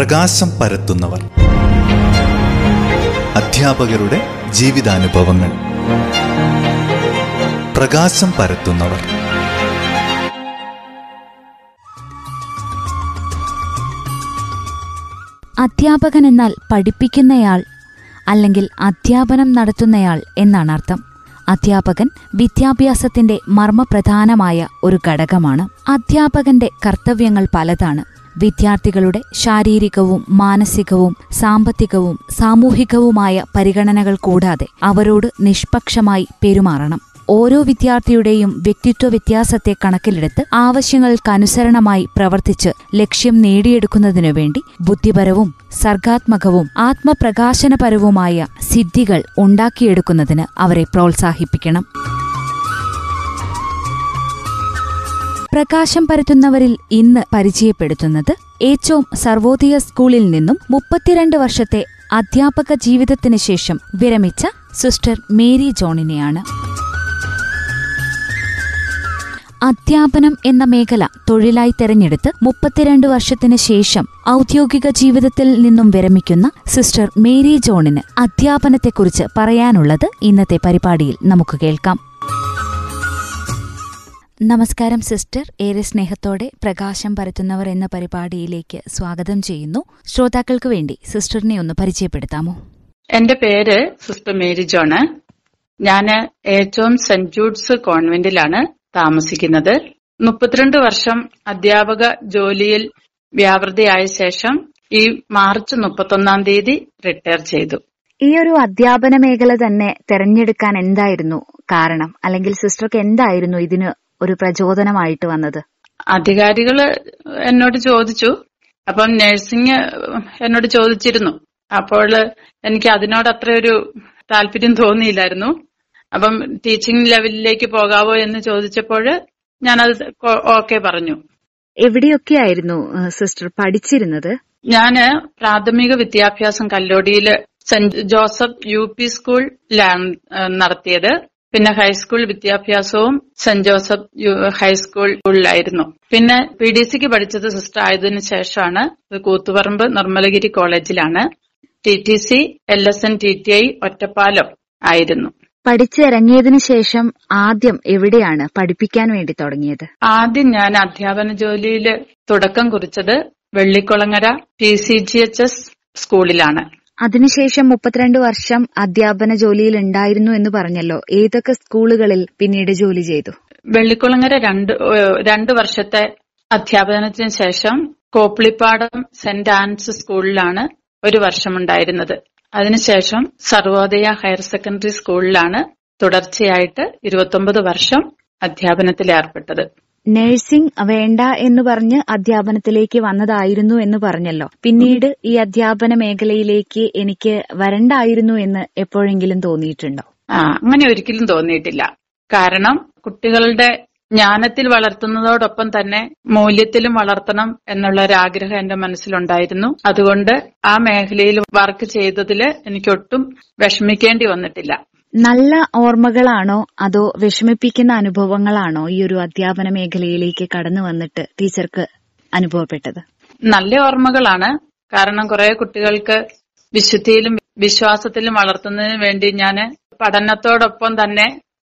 പ്രകാശം പരത്തുന്നവർ. അധ്യാപകരുടെ ജീവിതാനുഭവങ്ങൾ. പ്രകാശം പരത്തുന്നവർ. അധ്യാപകൻ എന്നാൽ പഠിപ്പിക്കുന്നയാൾ അല്ലെങ്കിൽ അധ്യാപനം നടത്തുന്നയാൾ എന്നാണ് അർത്ഥം. അധ്യാപകൻ വിദ്യാഭ്യാസത്തിന്റെ മർമ്മപ്രധാനമായ ഒരു ഘടകമാണ്. അധ്യാപകന്റെ കർത്തവ്യങ്ങൾ പലതാണ്. വിദ്യാർത്ഥികളുടെ ശാരീരികവും മാനസികവും സാമ്പത്തികവും സാമൂഹികവുമായ പരിഗണനകൾ കൂടാതെ അവരോട് നിഷ്പക്ഷമായി പെരുമാറണം. ഓരോ വിദ്യാർത്ഥിയുടെയും വ്യക്തിത്വ വ്യത്യാസത്തെ കണക്കിലെടുത്ത് ആവശ്യങ്ങൾക്കനുസരണമായി പ്രവർത്തിച്ച് ലക്ഷ്യം നേടിയെടുക്കുന്നതിനു വേണ്ടി ബുദ്ധിപരവും സർഗാത്മകവും ആത്മപ്രകാശനപരവുമായ സിദ്ധികൾ ഉണ്ടാക്കിയെടുക്കുന്നതിന് അവരെ പ്രോത്സാഹിപ്പിക്കണം. പ്രകാശം പരത്തുന്നവരിൽ ഇന്ന് പരിചയപ്പെടുത്തുന്നത് ഏച്ചോം സർവോദയ സ്കൂളിൽ നിന്നും മുപ്പത്തിരണ്ട് വർഷത്തെ അധ്യാപക ജീവിതത്തിനു ശേഷം വിരമിച്ച സിസ്റ്റർ മേരി ജോണിനെയാണ്. അധ്യാപനം എന്ന മേഖല തൊഴിലായി തെരഞ്ഞെടുത്ത് മുപ്പത്തിരണ്ട് വർഷത്തിനു ശേഷം ഔദ്യോഗിക ജീവിതത്തിൽ നിന്നും വിരമിക്കുന്ന സിസ്റ്റർ മേരി ജോണിന് അധ്യാപനത്തെക്കുറിച്ച് പറയാനുള്ളത് ഇന്നത്തെ പരിപാടിയിൽ നമുക്ക് കേൾക്കാം. നമസ്കാരം സിസ്റ്റർ. ഏറെ സ്നേഹത്തോടെ പ്രകാശം പരത്തുന്നവർ എന്ന പരിപാടിയിലേക്ക് സ്വാഗതം ചെയ്യുന്നു. ശ്രോതാക്കൾക്ക് വേണ്ടി സിസ്റ്ററിനെ ഒന്ന് പരിചയപ്പെടുത്താമോ? എന്റെ പേര് സിസ്റ്റർ മേരി ജോണ്. ഞാൻ ഏറ്റവും സെന്റ് ജൂഡ്സ് കോൺവെന്റിലാണ് താമസിക്കുന്നത്. മുപ്പത്തിരണ്ട് വർഷം അധ്യാപക ജോലിയിൽ വ്യാപൃതിയായ ശേഷം ഈ മാർച്ച് മുപ്പത്തൊന്നാം തീയതി റിട്ടയർ ചെയ്തു. ഈ ഒരു അധ്യാപന മേഖല തന്നെ തെരഞ്ഞെടുക്കാൻ എന്തായിരുന്നു കാരണം? അല്ലെങ്കിൽ സിസ്റ്റർക്ക് എന്തായിരുന്നു ഇതിന് ഒരു പ്രചോദനമായിട്ട് വന്നത്? അധികാരികൾ എന്നോട് ചോദിച്ചു. അപ്പം നഴ്സിംഗ് എന്നോട് ചോദിച്ചിരുന്നു. അപ്പോൾ എനിക്ക് അതിനോട് അത്ര ഒരു താല്പര്യം തോന്നിയില്ലായിരുന്നു. അപ്പം ടീച്ചിങ് ലെവലിലേക്ക് പോകാവോ എന്ന് ചോദിച്ചപ്പോൾ ഞാനത് ഓക്കെ പറഞ്ഞു. എവിടെയൊക്കെയായിരുന്നു സിസ്റ്റർ പഠിച്ചിരുന്നത്? ഞാൻ പ്രാഥമിക വിദ്യാഭ്യാസം കല്ലോടിയിൽ സെന്റ് ജോസഫ് യു പി സ്കൂളിലാണ് നടത്തിയത്. പിന്നെ ഹൈസ്കൂൾ വിദ്യാഭ്യാസവും സെന്റ് ജോസഫ് ഹൈസ്കൂളിലായിരുന്നു പിന്നെ പി ഡി സിക്ക് പഠിച്ചത് സിസ്റ്റർ ആയതിനു ശേഷമാണ്. കൂത്തുപറമ്പ് നിർമ്മലഗിരി കോളേജിലാണ്. T T C L S N T T I Ottapalam ആയിരുന്നു. പഠിച്ചിറങ്ങിയതിനു ശേഷം ആദ്യം എവിടെയാണ് പഠിപ്പിക്കാൻ വേണ്ടി തുടങ്ങിയത്? ആദ്യം ഞാൻ അധ്യാപന ജോലിയിൽ തുടക്കം കുറിച്ചത് Vellikulangara T C G H S സ്കൂളിലാണ് അതിനുശേഷം മുപ്പത്തിരണ്ട് വർഷം അധ്യാപന ജോലിയിൽ ഉണ്ടായിരുന്നു എന്ന് പറഞ്ഞല്ലോ. ഏതൊക്കെ സ്കൂളുകളിൽ പിന്നീട് ജോലി ചെയ്തു? വെള്ളിക്കുളങ്ങര രണ്ട് രണ്ട് വർഷത്തെ അധ്യാപനത്തിന് ശേഷം കോപ്പിളിപ്പാടം സെന്റ് ആൻസ് സ്കൂളിലാണ് ഒരു വർഷമുണ്ടായിരുന്നത്. അതിനുശേഷം സർവോദയ ഹയർ സെക്കൻഡറി സ്കൂളിലാണ് തുടർച്ചയായിട്ട് ഇരുപത്തൊമ്പത് വർഷം അധ്യാപനത്തിൽ ഏർപ്പെട്ടത്. നഴ്സിംഗ് വേണ്ട എന്ന് പറഞ്ഞ് അധ്യാപനത്തിലേക്ക് വന്നതായിരുന്നു എന്ന് പറഞ്ഞല്ലോ. പിന്നീട് ഈ അധ്യാപന മേഖലയിലേക്ക് എനിക്ക് വരണ്ടായിരുന്നു എന്ന് എപ്പോഴെങ്കിലും തോന്നിയിട്ടുണ്ടോ? ആ അങ്ങനെ ഒരിക്കലും തോന്നിയിട്ടില്ല. കാരണം കുട്ടികളുടെ ജ്ഞാനത്തിൽ വളർത്തുന്നതോടൊപ്പം തന്നെ മൂല്യത്തിലും വളർത്തണം എന്നുള്ള ഒരു ആഗ്രഹം എന്റെ മനസ്സിലുണ്ടായിരുന്നു. അതുകൊണ്ട് ആ മേഖലയിൽ വർക്ക് ചെയ്തതിൽ എനിക്കൊട്ടും വിഷമിക്കേണ്ടി വന്നിട്ടില്ല. നല്ല ഓർമ്മകളാണോ അതോ വിഷമിപ്പിക്കുന്ന അനുഭവങ്ങളാണോ ഈ ഒരു അധ്യാപന മേഖലയിലേക്ക് കടന്നു വന്നിട്ട് ടീച്ചർക്ക് അനുഭവപ്പെട്ടത്? നല്ല ഓർമ്മകളാണ്. കാരണം കുറെ കുട്ടികൾക്ക് വിശുദ്ധിയിലും വിശ്വാസത്തിലും വളർത്തുന്നതിന് വേണ്ടി ഞാൻ പഠനത്തോടൊപ്പം തന്നെ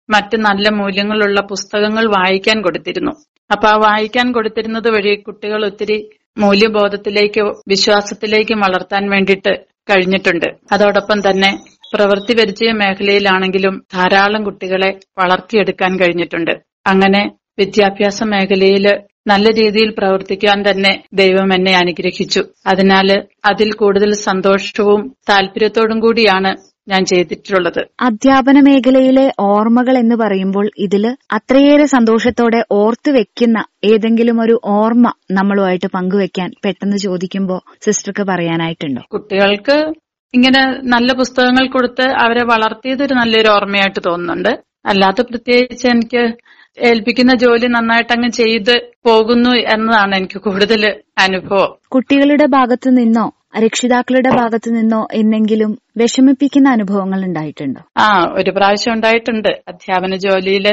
മറ്റ് നല്ല മൂല്യങ്ങളുള്ള പുസ്തകങ്ങൾ വായിക്കാൻ കൊടുത്തിരുന്നു. അപ്പൊ ആ വായിക്കാൻ കൊടുത്തിരുന്നത് വഴി കുട്ടികൾ ഒത്തിരി മൂല്യബോധത്തിലേക്ക് വിശ്വാസത്തിലേക്കും വളർത്താൻ വേണ്ടിയിട്ട് കഴിഞ്ഞിട്ടുണ്ട്. അതോടൊപ്പം തന്നെ പ്രവൃത്തി പരിചയ മേഖലയിലാണെങ്കിലും ധാരാളം കുട്ടികളെ വളർത്തിയെടുക്കാൻ കഴിഞ്ഞിട്ടുണ്ട്. അങ്ങനെ വിദ്യാഭ്യാസ മേഖലയിൽ നല്ല രീതിയിൽ പ്രവർത്തിക്കാൻ തന്നെ ദൈവം എന്നെ അനുഗ്രഹിച്ചു. അതിനാൽ അതിൽ കൂടുതൽ സന്തോഷവും താല്പര്യത്തോടും കൂടിയാണ് ഞാൻ ചെയ്തിട്ടുള്ളത്. അധ്യാപന മേഖലയിലെ ഓർമ്മകൾ എന്ന് പറയുമ്പോൾ ഇതിൽ അത്രയേറെ സന്തോഷത്തോടെ ഓർത്തു വെക്കുന്ന ഏതെങ്കിലും ഒരു ഓർമ്മ നമ്മളുമായിട്ട് പങ്കുവെക്കാൻ പെട്ടെന്ന് ചോദിക്കുമ്പോൾ സിസ്റ്റർക്ക് പറയാനായിട്ടുണ്ടോ? കുട്ടികൾക്ക് ഇങ്ങനെ നല്ല പുസ്തകങ്ങൾ കൊടുത്ത് അവരെ വളർത്തിയത് ഒരു നല്ലൊരു ഓർമ്മയായിട്ട് തോന്നുന്നുണ്ട്. അല്ലാതെ പ്രത്യേകിച്ച് എനിക്ക് ഏൽപ്പിക്കുന്ന ജോലി നന്നായിട്ട് അങ്ങ് ചെയ്ത് പോകുന്നു എന്നതാണ് എനിക്ക് കൂടുതൽ അനുഭവം. കുട്ടികളുടെ ഭാഗത്തു നിന്നോ രക്ഷിതാക്കളുടെ ഭാഗത്തു നിന്നോ എന്തെങ്കിലും വിഷമിപ്പിക്കുന്ന അനുഭവങ്ങൾ ഉണ്ടായിട്ടുണ്ടോ? ആ ഒരു പ്രാവശ്യം ഉണ്ടായിട്ടുണ്ട്. അധ്യാപന ജോലിയിൽ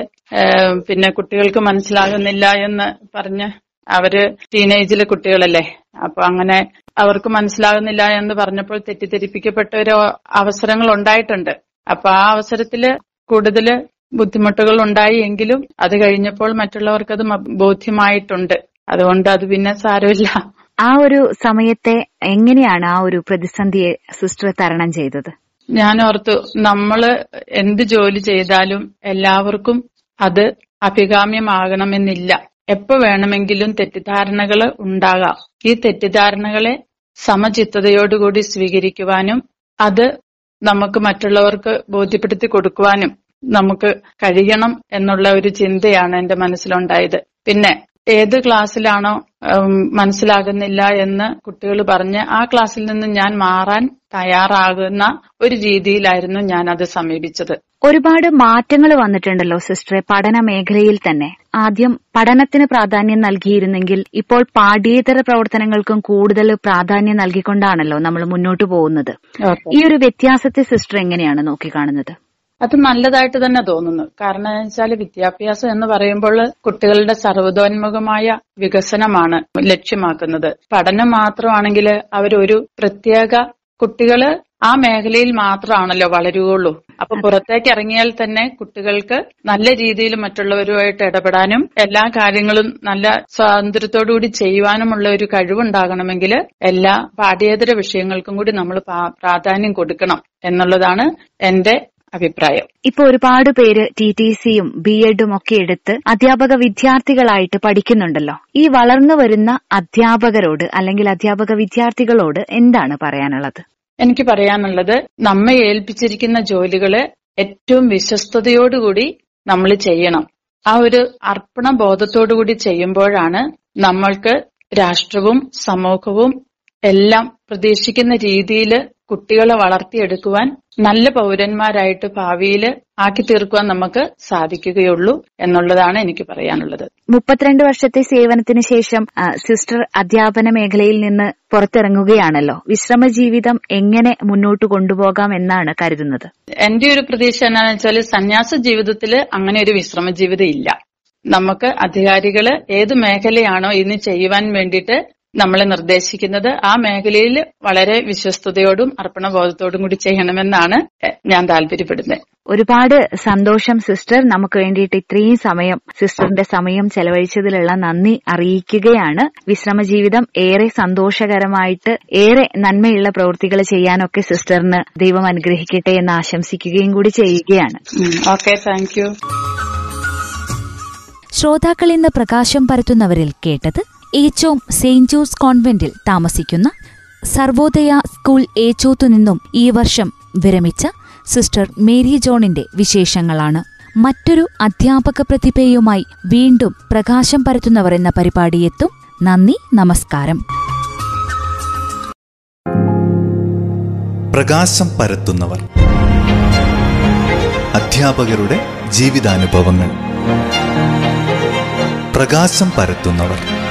പിന്നെ കുട്ടികൾക്ക് മനസ്സിലാകുന്നില്ല എന്ന് പറഞ്ഞ് അവർ ടീനേജിലെ കുട്ടികളല്ലേ? അപ്പൊ അങ്ങനെ അവർക്ക് മനസ്സിലാകുന്നില്ല എന്ന് പറഞ്ഞപ്പോൾ തെറ്റിദ്ധരിപ്പിക്കപ്പെട്ട ഒരു അവസരങ്ങൾ ഉണ്ടായിട്ടുണ്ട്. അപ്പൊ ആ അവസരത്തിൽ കൂടുതൽ ബുദ്ധിമുട്ടുകൾ ഉണ്ടായി എങ്കിലും അത് കഴിഞ്ഞപ്പോൾ മറ്റുള്ളവർക്ക് അത് ബോധ്യമായിട്ടുണ്ട്. അതുകൊണ്ട് അത് പിന്നെ സാരമില്ല. ആ ഒരു സമയത്തെ എങ്ങനെയാണ് ആ ഒരു പ്രതിസന്ധിയെ സിസ്റ്റർ തരണം ചെയ്തത്? ഞാൻ ഓർത്തു നമ്മൾ എന്ത് ജോലി ചെയ്താലും എല്ലാവർക്കും അത് അഭികാമ്യമാകണമെന്നില്ല. എപ്പോ വേണമെങ്കിലും തെറ്റിദ്ധാരണകൾ ഉണ്ടാകാം. ഈ തെറ്റിദ്ധാരണകളെ സമചിത്തതയോടുകൂടി സ്വീകരിക്കുവാനും അത് നമുക്ക് മറ്റുള്ളവർക്ക് ബോധ്യപ്പെടുത്തി കൊടുക്കുവാനും നമുക്ക് കഴിയണം എന്നുള്ള ഒരു ചിന്തയാണ് എന്റെ മനസ്സിലുണ്ടായത്. പിന്നെ ഏത് ക്ലാസ്സിലാണോ മനസ്സിലാകുന്നില്ല എന്ന് കുട്ടികൾ പറഞ്ഞ് ആ ക്ലാസ്സിൽ നിന്ന് ഞാൻ മാറാൻ തയ്യാറാകുന്ന ഒരു രീതിയിലായിരുന്നു ഞാൻ അത് സമീപിച്ചത്. ഒരുപാട് മാറ്റങ്ങൾ വന്നിട്ടുണ്ടല്ലോ സിസ്റ്ററെ പഠന മേഖലയിൽ തന്നെ. ആദ്യം പഠനത്തിന് പ്രാധാന്യം നൽകിയിരുന്നെങ്കിൽ ഇപ്പോൾ പാഠ്യേതര പ്രവർത്തനങ്ങൾക്കും കൂടുതൽ പ്രാധാന്യം നൽകിക്കൊണ്ടാണല്ലോ നമ്മൾ മുന്നോട്ട് പോകുന്നത്. ഈ ഒരു വ്യത്യാസത്തെ സിസ്റ്റർ എങ്ങനെയാണ് നോക്കിക്കാണുന്നത്? അത് നല്ലതായിട്ട് തന്നെ തോന്നുന്നു. കാരണം വെച്ചാൽ വിദ്യാഭ്യാസം എന്ന് പറയുമ്പോൾ കുട്ടികളുടെ സർവതോന്മുഖമായ വികസനമാണ് ലക്ഷ്യമാക്കുന്നത്. പഠനം മാത്രമാണെങ്കിൽ അവരൊരു പ്രത്യേക കുട്ടികൾ ആ മേഖലയിൽ മാത്രമാണല്ലോ വളരുകയുള്ളൂ. അപ്പൊ പുറത്തേക്ക് ഇറങ്ങിയാൽ തന്നെ കുട്ടികൾക്ക് നല്ല രീതിയിൽ മറ്റുള്ളവരുമായിട്ട് ഇടപെടാനും എല്ലാ കാര്യങ്ങളും നല്ല സ്വാതന്ത്ര്യത്തോടുകൂടി ചെയ്യുവാനുമുള്ള ഒരു കഴിവുണ്ടാകണമെങ്കിൽ എല്ലാ പാഠ്യേതര വിഷയങ്ങൾക്കും കൂടി നമ്മൾ പ്രാധാന്യം കൊടുക്കണം എന്നുള്ളതാണ് എന്റെ അഭിപ്രായം. ഇപ്പൊ ഒരുപാട് പേര് ടി ടി സിയും ബി എഡും ഒക്കെ എടുത്ത് അധ്യാപക വിദ്യാർത്ഥികളായിട്ട് പഠിക്കുന്നുണ്ടല്ലോ. ഈ വളർന്നു വരുന്ന അധ്യാപകരോട് അല്ലെങ്കിൽ അധ്യാപക വിദ്യാർത്ഥികളോട് എന്താണ് പറയാനുള്ളത്? എനിക്ക് പറയാനുള്ളത് നമ്മെ ഏൽപ്പിച്ചിരിക്കുന്ന ജോലികൾ ഏറ്റവും വിശ്വസ്തയോടുകൂടി നമ്മൾ ചെയ്യണം. ആ ഒരു അർപ്പണ ബോധത്തോടുകൂടി ചെയ്യുമ്പോഴാണ് നമ്മൾക്ക് രാഷ്ട്രവും സമൂഹവും എല്ലാം പ്രതീക്ഷിക്കുന്ന രീതിയിൽ കുട്ടികളെ വളർത്തിയെടുക്കുവാൻ നല്ല പൗരന്മാരായിട്ട് ഭാവിയിൽ ആക്കി തീർക്കുവാൻ നമുക്ക് സാധിക്കുകയുള്ളൂ എന്നുള്ളതാണ് എനിക്ക് പറയാനുള്ളത്. മുപ്പത്തിരണ്ട് വർഷത്തെ സേവനത്തിന് ശേഷം സിസ്റ്റർ അധ്യാപന മേഖലയിൽ നിന്ന് പുറത്തിറങ്ങുകയാണല്ലോ. വിശ്രമ ജീവിതം എങ്ങനെ മുന്നോട്ട് കൊണ്ടുപോകാം എന്നാണ് കരുതുന്നത്? എന്റെ ഒരു പ്രതീക്ഷ എന്താണെന്ന് വെച്ചാൽ സന്യാസ ജീവിതത്തിൽ അങ്ങനെ ഒരു വിശ്രമ ജീവിതം ഇല്ല. നമുക്ക് അധികാരികൾ ഏത് മേഖലയാണോ ഇന്ന് ചെയ്യുവാൻ വേണ്ടിയിട്ട് നമ്മളെ നിർദ്ദേശിക്കുന്നത് ആ മേഖലയിൽ വളരെ വിശ്വസ്തയോടും അർപ്പണബോധത്തോടും കൂടി ചെയ്യണമെന്നാണ് ഞാൻ താല്പര്യപ്പെടുന്നത്. ഒരുപാട് സന്തോഷം സിസ്റ്റർ. നമുക്ക് വേണ്ടിയിട്ട് ഇത്രയും സമയം സിസ്റ്ററിന്റെ സമയം ചെലവഴിച്ചതിലുള്ള നന്ദി അറിയിക്കുകയാണ്. വിശ്രമജീവിതം ഏറെ സന്തോഷകരമായിട്ട് ഏറെ നന്മയുള്ള പ്രവൃത്തികൾ ചെയ്യാനൊക്കെ സിസ്റ്ററിന് ദൈവം അനുഗ്രഹിക്കട്ടെ എന്ന് ആശംസിക്കുകയും കൂടി ചെയ്യുകയാണ്. ഓക്കെ താങ്ക് യു ശ്രോതാക്കൾ ഇന്ന് പ്രകാശം പരത്തുന്നവരിൽ കേട്ടത് ഏച്ചോം സെയിന്റ് ജോസ് കോൺവെന്റിൽ താമസിക്കുന്ന സർവോദയ സ്കൂൾ ഏച്ചോത്തു നിന്നും ഈ വർഷം വിരമിച്ച സിസ്റ്റർ മേരി ജോണിന്റെ വിശേഷങ്ങളാണ്. മറ്റൊരു അധ്യാപക പ്രതിഭയുമായി വീണ്ടും പ്രകാശം പരത്തുന്നവർ എന്ന പരിപാടിയെത്തും. നന്ദി നമസ്കാരം. പ്രകാശം പരത്തുന്നവർ. അധ്യാപകരുടെ ജീവിതാനുഭവങ്ങൾ. പ്രകാശം പരത്തുന്നവർ.